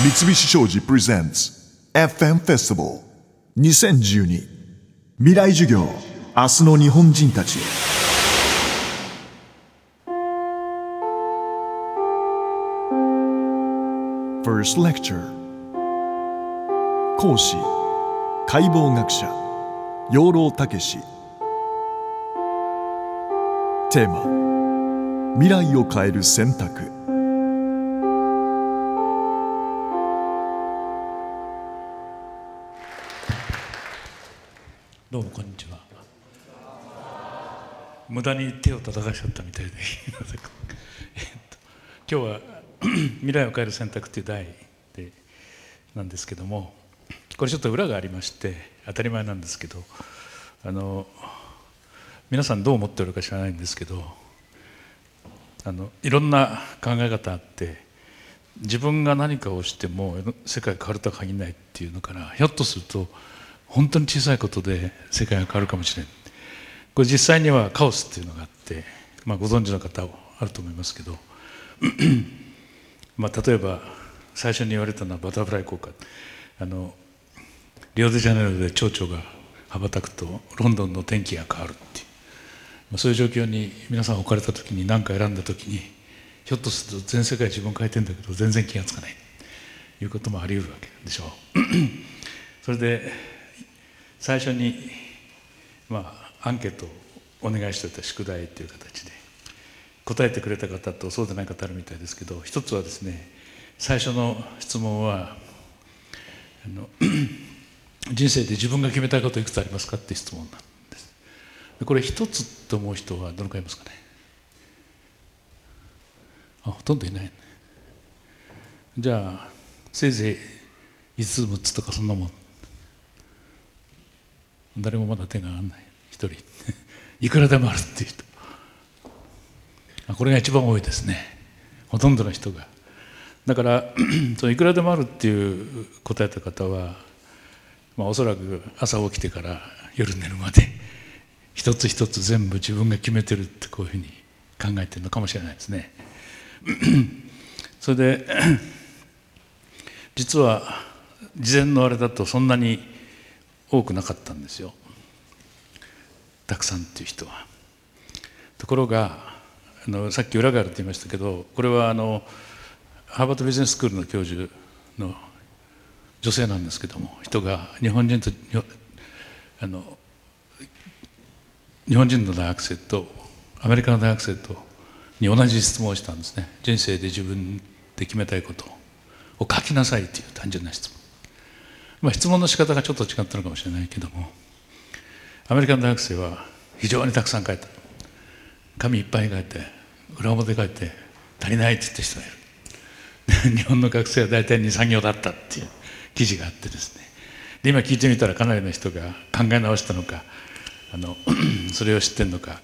三菱商事プレゼンツ FM フェスティバル2012未来授業。明日の日本人たち。へ First Lecture. 講師。解剖学者。養老孟司。テーマ。未来を変える選択。どうもこんにちは。無駄に手を叩かしちゃったみたいで。今日は 「未来を変える選択」という題でなんですけどもこれちょっと裏がありまして当たり前なんですけどあの皆さんどう思ってるか知らないんですけどあのいろんな考え方あって自分が何かをしても世界変わるとは限らないっていうのからひょっとすると本当に小さいことで世界が変わるかもしれないこれ実際にはカオスっていうのがあって、まあ、ご存知の方はあると思いますけどまあ例えば最初に言われたのはバタフライ効果。あのリオデジャネイロで蝶々が羽ばたくとロンドンの天気が変わるっていう、まあ、そういう状況に皆さん置かれた時に何か選んだ時にひょっとすると全世界自分変えてんだけど全然気が付かない。ということもあり得るわけでしょう。それで最初に、まあ、アンケートをお願いしていた宿題という形で答えてくれた方とそうでない方あるみたいですけど一つはですね最初の質問はあの 人生で自分が決めたいこといくつありますかって質問なんです。これ一つと思う人はどのくらいいますかね。あほとんどいない、ね、じゃあせいぜい5つ6つとかそんなもん。誰もまだ手が上がらない。一人。いくらでもあるっていう人。これが一番多いですね。ほとんどの人が。だから そのいくらでもあるっていう答えた方は、まあ、おそらく朝起きてから夜寝るまで一つ一つ全部自分が決めてるってこういうふうに考えてるのかもしれないですね。それで 実は事前のあれだとそんなに多くなかったんですよ。たくさんっていう人は。ところがあのさっき裏があるって言いましたけどこれはあのハーバードビジネススクールの教授の女性なんですけども人が日本人とあの日本人の大学生とアメリカの大学生とに同じ質問をしたんですね。人生で自分で決めたいことを書きなさいという単純な質問。まあ、質問の仕方がちょっと違ったのかもしれないけどもアメリカの大学生は非常にたくさん書いた。紙いっぱい書いて裏表書いて足りないって言った人がいる。日本の学生は大体23行だったっていう記事があってですね。で今聞いてみたらかなりの人が考え直したのかあの それを知ってるのか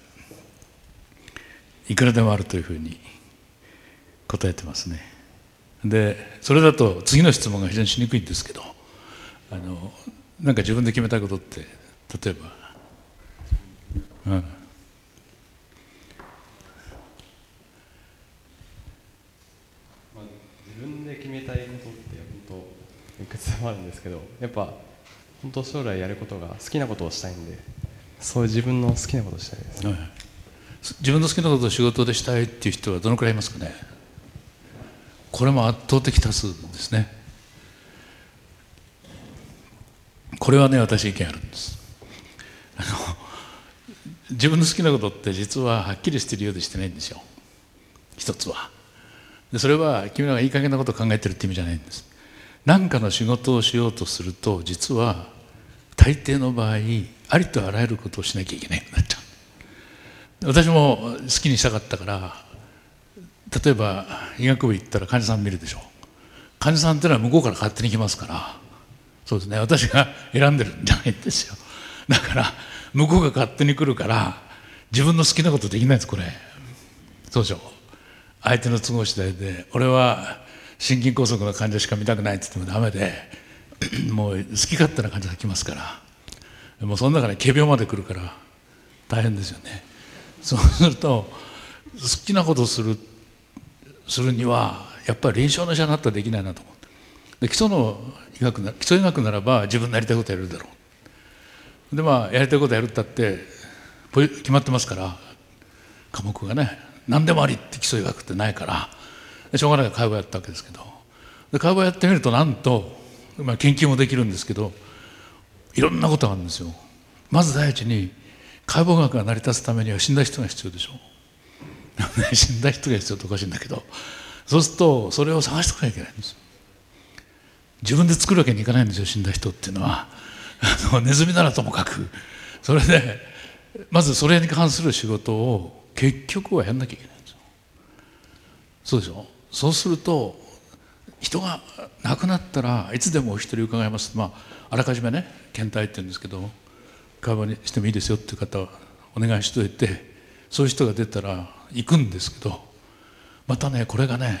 いくらでもあるというふうに答えてますね。でそれだと次の質問が非常にしにくいんですけどあのなんか自分で決めたことって例えば、うん、まあ、自分で決めたいことって本当いくつもあるんですけどやっぱ本当将来やることが好きなことをしたいんでそういう自分の好きなことをしたいです、はい、自分の好きなことを仕事でしたいっていう人はどのくらいいますかね。これも圧倒的多数ですねこれはね私意見あるんです。あの自分の好きなことって実ははっきりしてるようでしてないんですよ。一つは。でそれは君らがいい加減なことを考えてるって意味じゃないんです。何かの仕事をしようとすると実は大抵の場合ありとあらゆることをしなきゃいけないようになっちゃう。私も好きにしたかったから例えば医学部行ったら患者さん見るでしょ。患者さんっていうのは向こうから勝手に来ますからそうですね。私が選んでるんじゃないんですよ。だから向こうが勝手に来るから自分の好きなことできないですこれ。そうでしょ相手の都合次第で。俺は心筋梗塞の患者しか見たくないって言ってもダメでもう好き勝手な患者が来ますから。もうその中で仮病まで来るから大変ですよね。そうすると好きなことをするするにはやっぱり臨床の医者になったらできないなと思ってで基礎の医学な基礎医学ならば自分のやりたいことやるだろう。でまあやりたいことやるったって決まってますから科目がね何でもありって基礎医学ってないからしょうがないから解剖やったわけですけど。で解剖やってみるとなんと、まあ、研究もできるんですけどいろんなことがあるんですよ。まず第一に解剖学が成り立つためには死んだ人が必要でしょ 死んだ人が必要っておかしいんだけどそうするとそれを探しておかなきゃいけないんです自分で作るわけにいかないんですよ死んだ人っていうのは。あのネズミならともかく。それでまずそれに関する仕事を結局はやんなきゃいけないんですよ。そうでしょ？そうすると人が亡くなったらいつでもお一人伺います。まああらかじめね検体って言うんですけど会話にしてもいいですよっていう方はお願いしといてそういう人が出たら行くんですけどまたねこれがね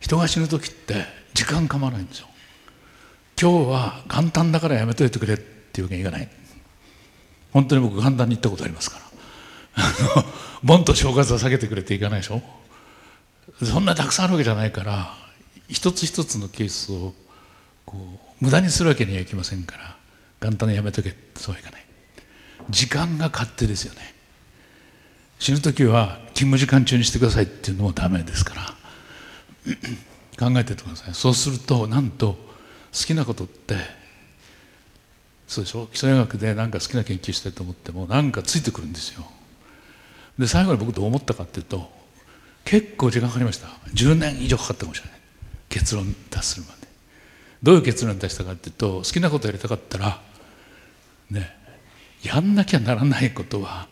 人が死ぬ時って時間かまないんですよ。今日は簡単だからやめといてくれっていうわけにいかない。本当に僕簡単に言ったことありますから。あのボンと正月は下げてくれっていかないでしょ。そんなたくさんあるわけじゃないから一つ一つのケースをこう無駄にするわけにはいきませんから簡単にやめとけそうはいかない。時間が勝手ですよね。死ぬ時は勤務時間中にしてくださいっていうのもダメですから。考えててください。そうするとなんと好きなことってそうでしょ？基礎医学で何か好きな研究したいと思っても何かついてくるんですよ。で最後に僕どう思ったかっていうと結構時間かかりました。10年以上かかったかもしれない。結論達するまで。どういう結論に達したかっていうと好きなことやりたかったらねやんなきゃならないことは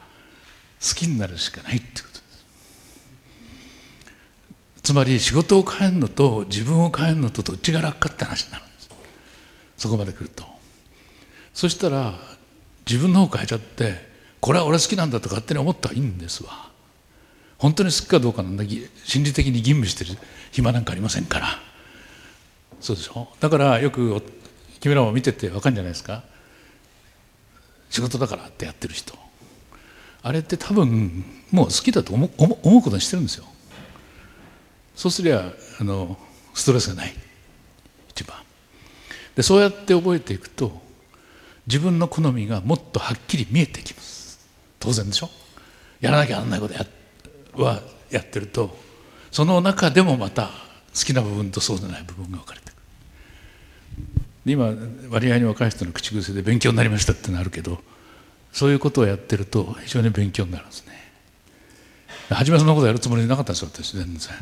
好きになるしかないってことつまり仕事を変えるのと自分を変えるのとどっちが楽かって話になるんです。そこまで来ると。そしたら自分の方変えちゃってこれは俺好きなんだと勝手に思ったらいいんですわ。本当に好きかどうかなんだ。心理的に吟味してる暇なんかありませんから。そうでしょ？だからよく君らも見てて分かるんじゃないですか？仕事だからってやってる人。あれって多分もう好きだと思思思うことにしてるんですよ。そうすりゃあのストレスがない。一番。でそうやって覚えていくと自分の好みがもっとはっきり見えてきます。当然でしょ？やらなきゃならないことやはやってるとその中でもまた好きな部分とそうでない部分が分かれてくる。今割合に若い人の口癖で勉強になりましたってのあるけどそういうことをやってると非常に勉強になるんですね。初めそんなことやるつもりなかったんですよ私全然。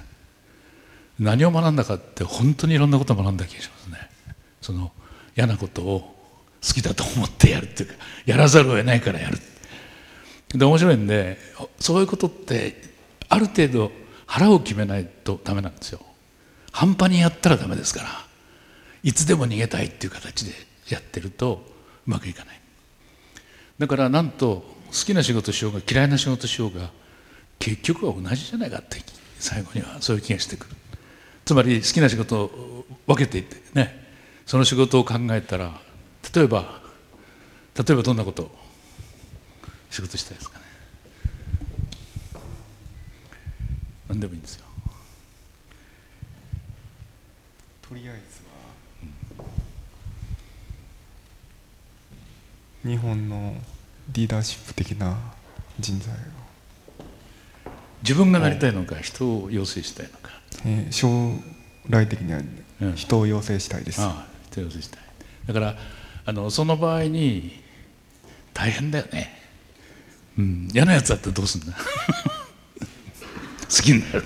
何を学んだかって本当にいろんなことを学んだ気がしますね。その嫌なことを好きだと思ってやるっていうかやらざるを得ないからやる。で面白いんでそういうことってある程度腹を決めないとダメなんですよ。半端にやったらダメですから。いつでも逃げたいっていう形でやってるとうまくいかない。だからなんと好きな仕事しようが嫌いな仕事しようが結局は同じじゃないかって最後にはそういう気がしてくる。つまり好きな仕事を分けていってねその仕事を考えたら例えば例えばどんなことを仕事したいですかね。何でもいいんですよ。とりあえずは、日本のリーダーシップ的な人材を、自分がなりたいのか人を養成したいのかえー将来的には人を養成したいです、ああ人を養成したい。だからあのその場合に大変だよね、うん、嫌なやつだったらどうすんだ？好きになる。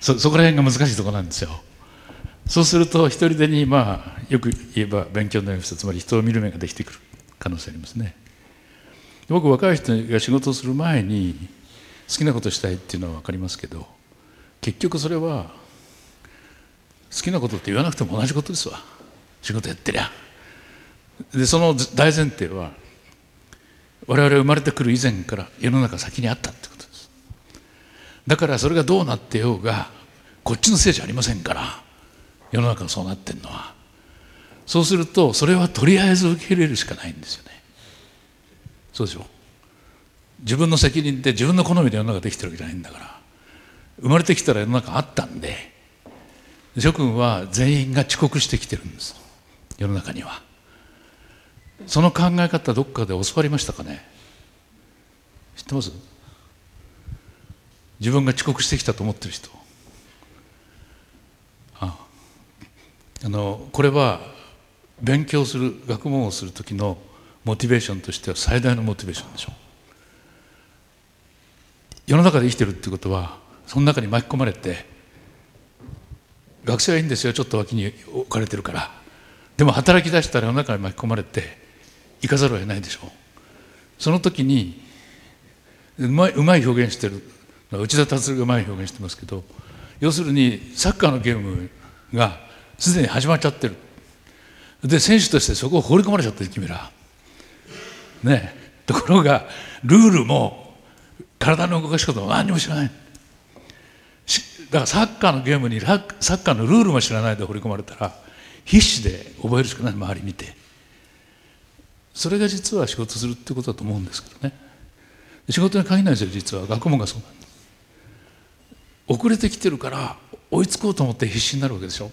そそこら辺が難しいところなんですよ。そうすると一人でにまあよく言えば勉強になりますつまり人を見る目ができてくる可能性ありますね。僕若い人が仕事をする前に好きなことしたいっていうのは分かりますけど結局それは好きなことって言わなくても同じことですわ。仕事やってりゃ。でその大前提は我々生まれてくる以前から世の中先にあったってことです。だからそれがどうなってようがこっちのせいじゃありませんから。世の中がそうなってんのは。そうするとそれはとりあえず受け入れるしかないんですよね。そうでしょ？自分の責任って自分の好みで世の中できてるわけじゃないんだから。生まれてきたら世の中あったんで諸君は全員が遅刻してきてるんです。世の中には。その考え方どっかで教わりましたかね？知ってます？自分が遅刻してきたと思ってる人。ああのこれは勉強する学問をする時のモチベーションとしては最大のモチベーションでしょ。う世の中で生きてるってことはその中に巻き込まれて学生はいいんですよちょっと脇に置かれてるから。でも働き出したら世の中に巻き込まれて行かざるを得ないでしょう。その時にうまいうまい表現してる内田達がうまい表現してますけど要するにサッカーのゲームがすでに始まっちゃってる。で選手としてそこを放り込まれちゃってる君ら。ね。ところがルールも体の動かし方も何にも知らない。だからサッカーのゲームにサッカーのルールも知らないで放り込まれたら必死で覚えるしかない周り見て。それが実は仕事するってことだと思うんですけどね。仕事に限らないですよ実は学問がそうなんです遅れてきてるから追いつこうと思って必死になるわけでしょ。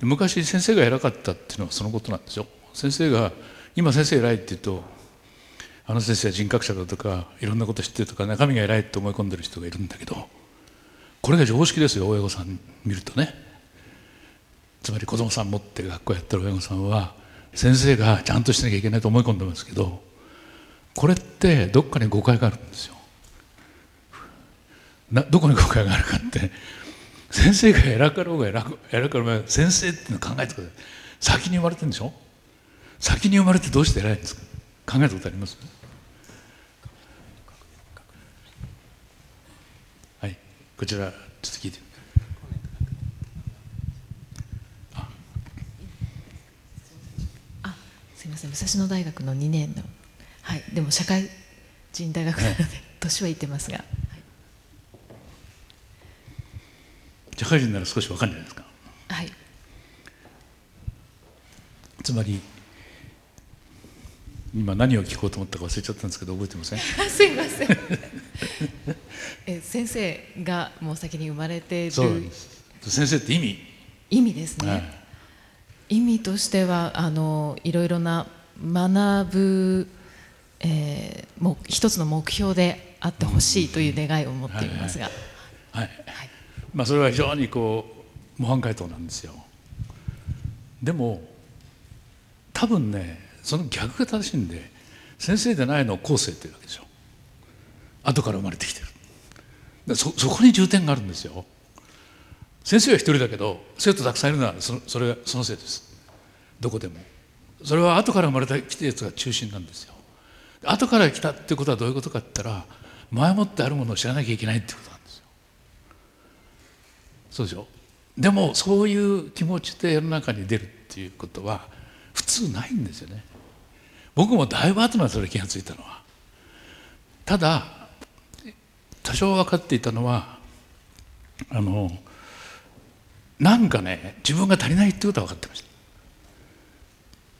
昔先生が偉かったっていうのはそのことなんですよ。先生が今先生偉いって言うとあの先生は人格者だとかいろんなこと知ってるとか中身が偉いって思い込んでる人がいるんだけどこれが常識ですよ親御さん見るとね。つまり子供さん持って学校やってる親御さんは先生がちゃんとしなきゃいけないと思い込んでますけどこれってどっかに誤解があるんですよ。などこに誤解があるかって先生が偉かろうが偉か偉かろうが先生っていうの考えてください。先に生まれてるんでしょ？先に生まれてどうして偉いんですか？考えたことあります？はいこちらちょっと聞いて。あすみません武蔵野大学の2年のはいでも社会人大学なので、年は言ってますが、はい、社会人なら少し分かるんないですか？はい。つまり今何を聞こうと思ったか忘れちゃったんですけど覚えてません？すいません。え先生がもう先に生まれてそう先生って意味？意味ですね、はい。意味としてはあのいろいろな学ぶ、えー、もう一つの目標であってほしいという願いを持っていますが、はい、まあそれは非常にこう模範解答なんですよ。でも多分ねその逆が正しいんで先生でないのを後世っていうわけでしょ。後から生まれてきてる。そそこに重点があるんですよ。先生は一人だけど生徒たくさんいるのはそそれがそのせいです。どこでも。それは後から生まれてきたやつが中心なんですよ。後から来たってことはどういうことかって言ったら前もってあるものを知らなきゃいけないってことなんですよ。そうでしょ？でもそういう気持ちで世の中に出るっていうことは普通ないんですよね。僕もだいぶ後なんそれ気がついたのは。ただ多少分かっていたのはあのなんかね自分が足りないってことは分かってました。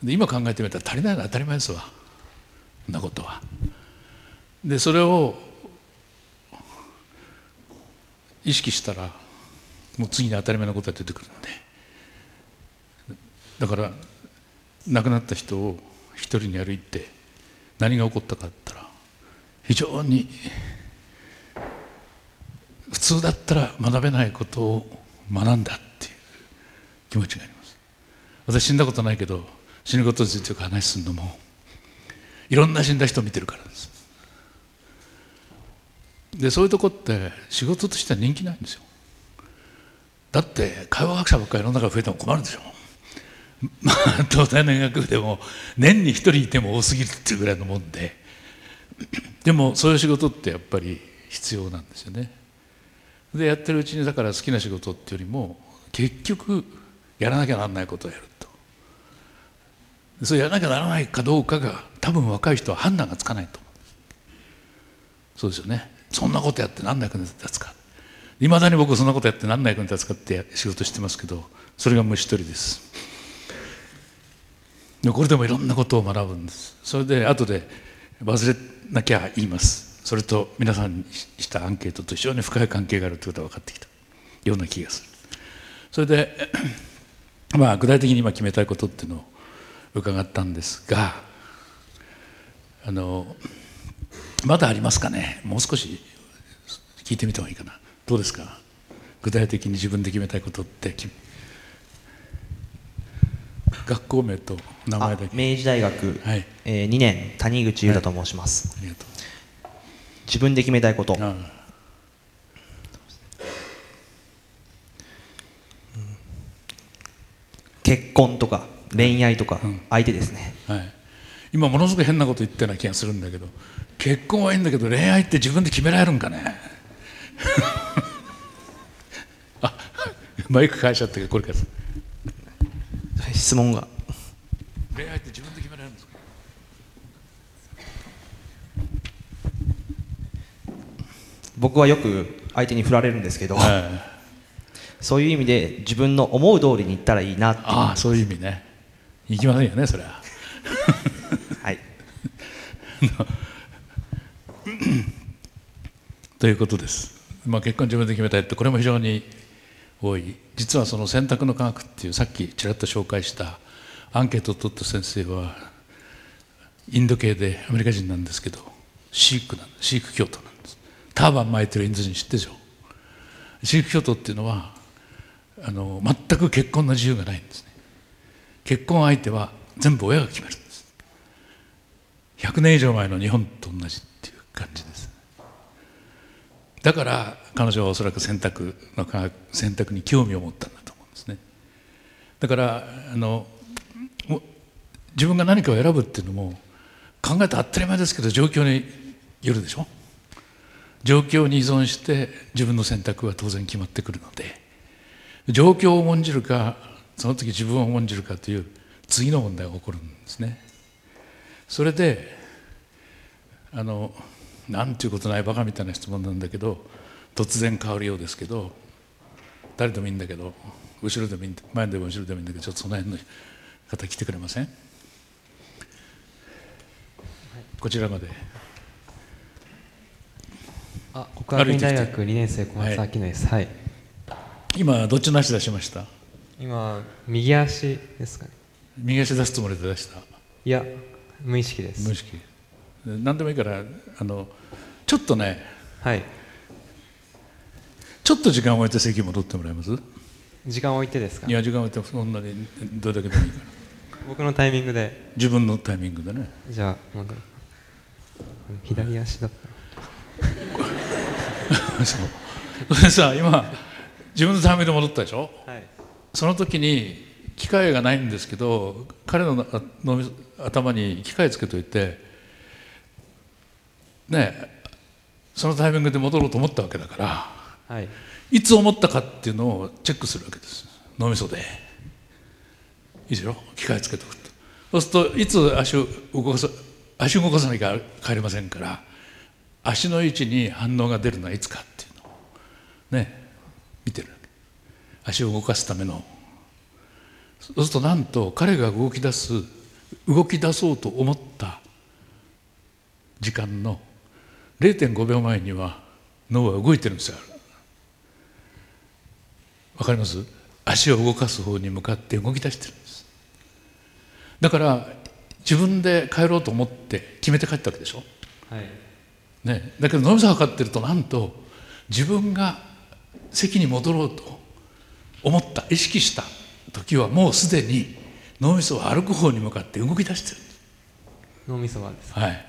で今考えてみたら足りないのは当たり前ですわ。そんなことは。でそれを意識したらもう次に当たり前のことが出てくるんで。だから亡くなった人を一人に歩いて何が起こったかったら非常に普通だったら学べないことを学んだっていう気持ちがあります。私死んだことないけど死ぬことについて話するのもいろんな死んだ人を見てるからです。でそういうとこって仕事としては人気ないんですよ。だって会話学者ばっかり世の中増えても困るでしょ。まあ東大の医学部でも年に一人いても多すぎるっていうぐらいのもんで。でもそういう仕事ってやっぱり必要なんですよね。でやってるうちにだから好きな仕事っていうよりも結局やらなきゃならないことをやると。それやらなきゃならないかどうかが多分若い人は判断がつかないとそうですよね。そんなことやって何の役に立つか。いまだに僕そんなことやって何の役に立つかって仕事してますけどそれが虫取りです。これでもいろんなことを学ぶんです。それで後で忘れなきゃ言います。それと皆さんにしたアンケートと非常に深い関係があるということが分かってきた。ような気がする。それで まあ具体的に今決めたいことっていうのを伺ったんですがあのまだありますかね？もう少し聞いてみた方がいいかな。どうですか？具体的に自分で決めたいことって学校名と名前だけ。明治大学、はい。えー2年谷口優太と申します、ありがとう。自分で決めたいこと。あ結婚とか恋愛とか相手ですね、あはい、今ものすごい変なこと言ったような気がするんだけど結婚はいいんだけど恋愛って自分で決められるんかね？あマイク返しちゃったけどこれから質問が。恋愛って自分で決められるんですか？僕はよく相手に振られるんですけど、はい。そういう意味で自分の思う通りにいったらいいなってああそういう意味ね。行きませんよねそれははい。ということです、まあ、結婚自分で決めたいってこれも非常に多い。実はその選択の科学っていうさっきちらっと紹介したアンケートを取った先生はインド系でアメリカ人なんですけどシークなんシーク教徒なんです。ターバン巻いてるインド人知ってでしょ？シーク教徒っていうのはあの全く結婚の自由がないんですね。結婚相手は全部親が決めるんです。100年以上前の日本と同じっていう感じです。だから彼女はおそらく選択の科学選択に興味を持ったんだと思うんですね。だからあの自分が何かを選ぶっていうのも考えたら当たり前ですけど状況によるでしょ？状況に依存して自分の選択は当然決まってくるので状況を重んじるかその時自分を重んじるかという次の問題が起こるんですね。それであのなんていうことないバカみたいな質問なんだけど突然変わるようですけど誰でもいいんだけど後ろでもいいんだ前でも後ろでもいいんだけどちょっとその辺の方来てくれません、こちらまで。あ国学院大学2年生小松明乃です。はい、今どっちの足出しました？今右足ですかね。右足出すつもりで出した？いや無意識です。無意識何でもいいからあのちょっとねはい。ちょっと時間を置いて席戻ってもらえます？時間を置いてですか？いや時間を置いてそんなにどれだけでもいいから。僕のタイミングで。自分のタイミングでね。じゃあ戻る。左足だった。そう。それでさ今自分のタイミングで戻ったでしょ？はい。その時に機械がないんですけど彼の頭に機械つけといてねそのタイミングで戻ろうと思ったわけだからはい。いつ思ったかっていうのをチェックするわけです。脳みそで。いいでしょ機械つけとくとそうするといつ足を動かさ足を動かさなきゃ帰れませんから足の位置に反応が出るのはいつかっていうのをね見てるわけ。足を動かすための。そうするとなんと彼が動き出す動き出そうと思った時間の0.5秒前には脳は動いてるんですよ。わかります？足を動かす方に向かって動き出してるんです。だから自分で帰ろうと思って決めて帰ったわけでしょ、はい。ね、だけど脳みそ測ってるとなんと自分が席に戻ろうと思った意識した時はもうすでに脳みそは歩く方に向かって動き出してる。んです脳みそはですはい、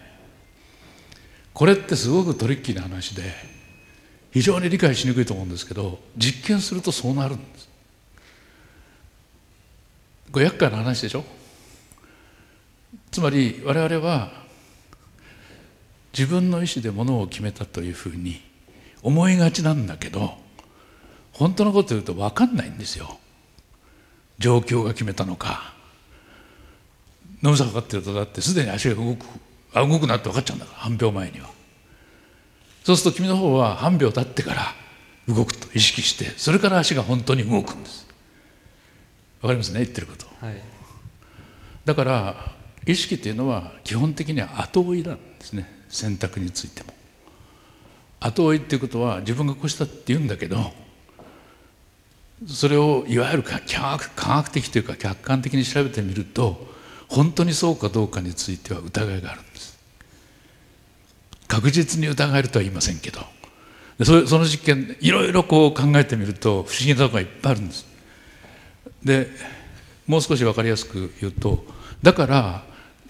これってすごくトリッキーな話で非常に理解しにくいと思うんですけど実験するとそうなるんです。これ厄介な話でしょ？つまり我々は自分の意思でものを決めたというふうに思いがちなんだけど本当のこと言うと分かんないんですよ。状況が決めたのか。脳みそ測ってるとだってすでに足が動くあ動くなって分かっちゃうんだから半秒前には。そうすると君の方は半秒経ってから動くと意識してそれから足が本当に動くんです。わかりますね言ってること。はい。だから意識っていうのは基本的には後追いなんですね選択についても。後追いっていうことは自分がこうしたって言うんだけどそれをいわゆる科学科学的というか客観的に調べてみると本当にそうかどうかについては疑いがあるんです確実に疑えるとは言いませんけど。その実験いろいろこう考えてみると不思議なところがいっぱいあるんです。でもう少し分かりやすく言うとだから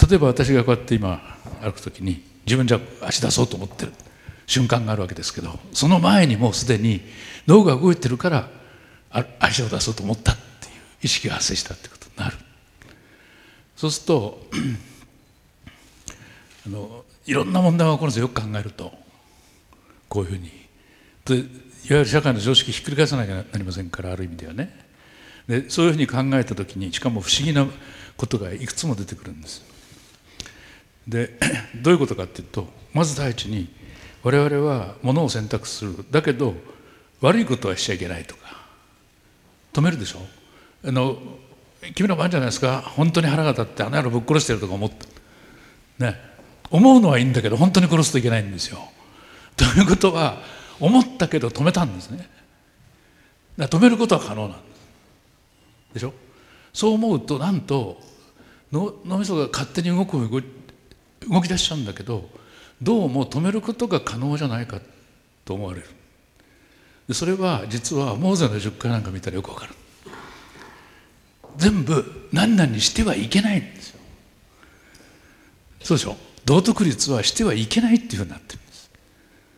例えば私がこうやって今歩く時に自分じゃ足出そうと思ってる瞬間があるわけですけどその前にもうすでに脳が動いてるから足を出そうと思ったっていう意識が発生したってことになる。そうすると あのいろんな問題が起こるんですよ。よく考えると。こういうふうに。でいわゆる社会の常識ひっくり返さなきゃなりませんからある意味ではね。でそういうふうに考えた時にしかも不思議なことがいくつも出てくるんです。で どういうことかっていうとまず第一に我々はものを選択する。だけど悪いことはしちゃいけないとか。止めるでしょ。あの君の番じゃないですか。本当に腹が立ってあの野郎ぶっ殺してるとか思ったね。思うのはいいんだけど本当に殺すといけないんですよ。ということは思ったけど止めたんですね。だ止めることは可能なんです。でしょ？そう思うとなんと脳みそが勝手に動く動き出しちゃうんだけどどうも止めることが可能じゃないかと思われる。でそれは実はモーゼの10回なんか見たらよくわかる。全部何々してはいけないんですよ。そうでしょ？道徳律はしてはいけないっていうふうになってるんです。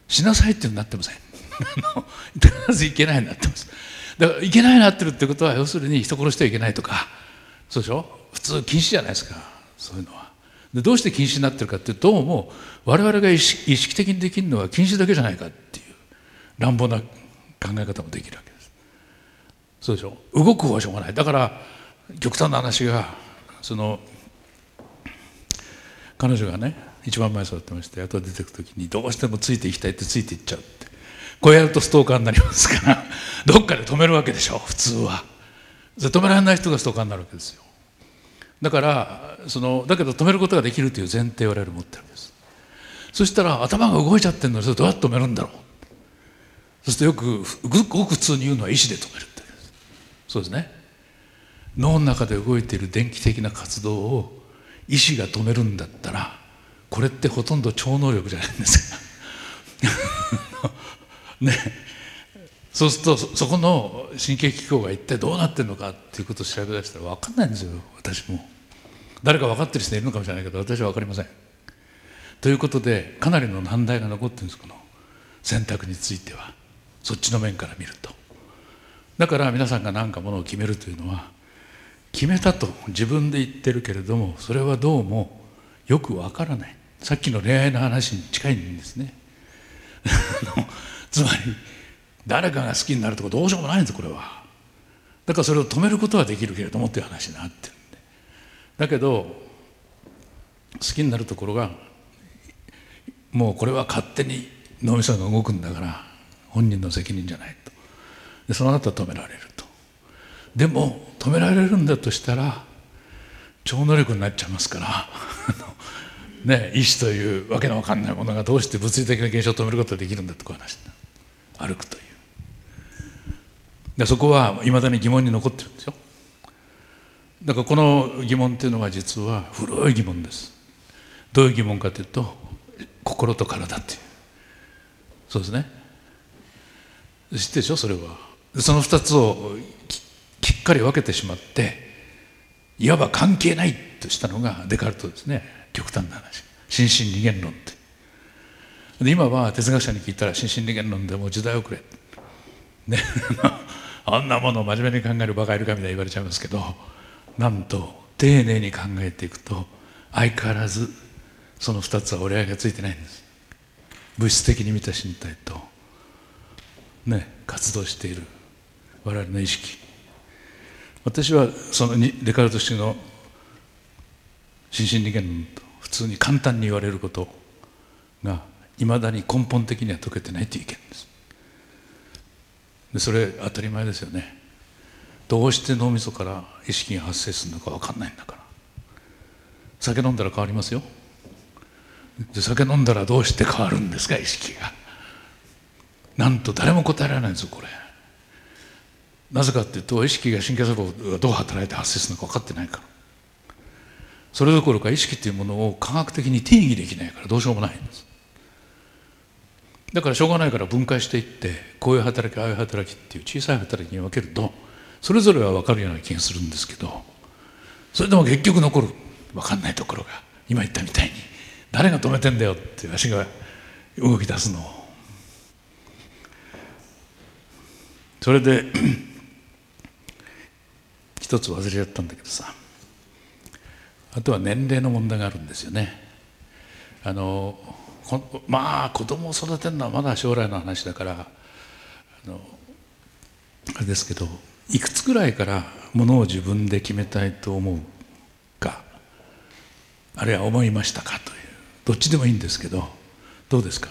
しなさいっていうふうになってません。必ずいけないになってます。だからいけないなってるってことは要するに人殺してはいけないとかそうでしょ？普通禁止じゃないですか。そういうのは。でどうして禁止になってるかってどうも我々が意識意識的にできるのは禁止だけじゃないかっていう乱暴な考え方もできるわけです。そうでしょ？動く方はしょうがない。だから極端な話がその彼女がね一番前座ってまして後で出てく時にどうしてもついていきたいってついていっちゃうって。こうやるとストーカーになりますから どっかで止めるわけでしょ普通は。止められない人がストーカーになるわけですよ。だからそのだけど止めることができるという前提を我々持ってるんです。そしたら頭が動いちゃってるのにそれどうやって止めるんだろう。そうするとよくごく普通に言うのは意志で止めるってそうですね。脳の中で動いている電気的な活動を意志が止めるんだったらこれってほとんど超能力じゃないんですか。ね。そうするとそこの神経機構が一体どうなってるのかっていうことを調べ出したら分かんないんですよ。私も。誰か分かってる人いるのかもしれないけど私は分かりません。ということでかなりの難題が残ってるんですこの選択については。そっちの面から見ると。だから皆さんが何かものを決めるというのは決めたと自分で言ってるけれどもそれはどうもよくわからない。さっきの恋愛の話に近いんですね。つまり誰かが好きになるとかどうしようもないんですこれは。だからそれを止めることはできるけれどもっていう話になってるんで。だけど好きになるところがもうこれは勝手に脳みそが動くんだから本人の責任じゃないと。でその後は止められると。でも止められるんだとしたら超能力になっちゃいますから。ね意志というわけのわかんないものがどうして物理的な現象を止めることができるんだという話歩くという。でそこはいまだに疑問に残ってるんですよ。だからこの疑問っていうのは実は古い疑問です。どういう疑問かというと心と体っていう。そうですね。知ってでしょ？それは。その2つをきっかり分けてしまっていわば関係ないとしたのがデカルトですね。極端な話。心身二元論って。で今は哲学者に聞いたら心身二元論でもう時代遅れ。ね あんなものを真面目に考えるバカいるかみたいに言われちゃいますけどなんと丁寧に考えていくと相変わらずその2つは折り合いがついてないんです。物質的に見た身体とね活動している我々の意識。私はそのデカルト式の心身理論と普通に簡単に言われることがいまだに根本的には解けてないという意見です。でそれ当たり前ですよね。どうして脳みそから意識が発生するのか分かんないんだから。酒飲んだら変わりますよ。で酒飲んだらどうして変わるんですか意識が。なんと誰も答えられないんですよこれ。なぜかっていうと意識が神経細胞がどう働いて発生するのか分かってないから。それどころか意識っていうものを科学的に定義できないからどうしようもないんです。だからしょうがないから分解していってこういう働きああいう働きっていう小さい働きに分けるとそれぞれは分かるような気がするんですけどそれでも結局残る分かんないところが今言ったみたいに誰が止めてんだよって足が動き出すの。をそれで一つ忘れちゃったんだけどさ。あとは年齢の問題があるんですよね。あのまあ子供を育てるのはまだ将来の話だからあのあれですけどいくつぐらいからものを自分で決めたいと思うかあるいは思いましたかというどっちでもいいんですけどどうですか？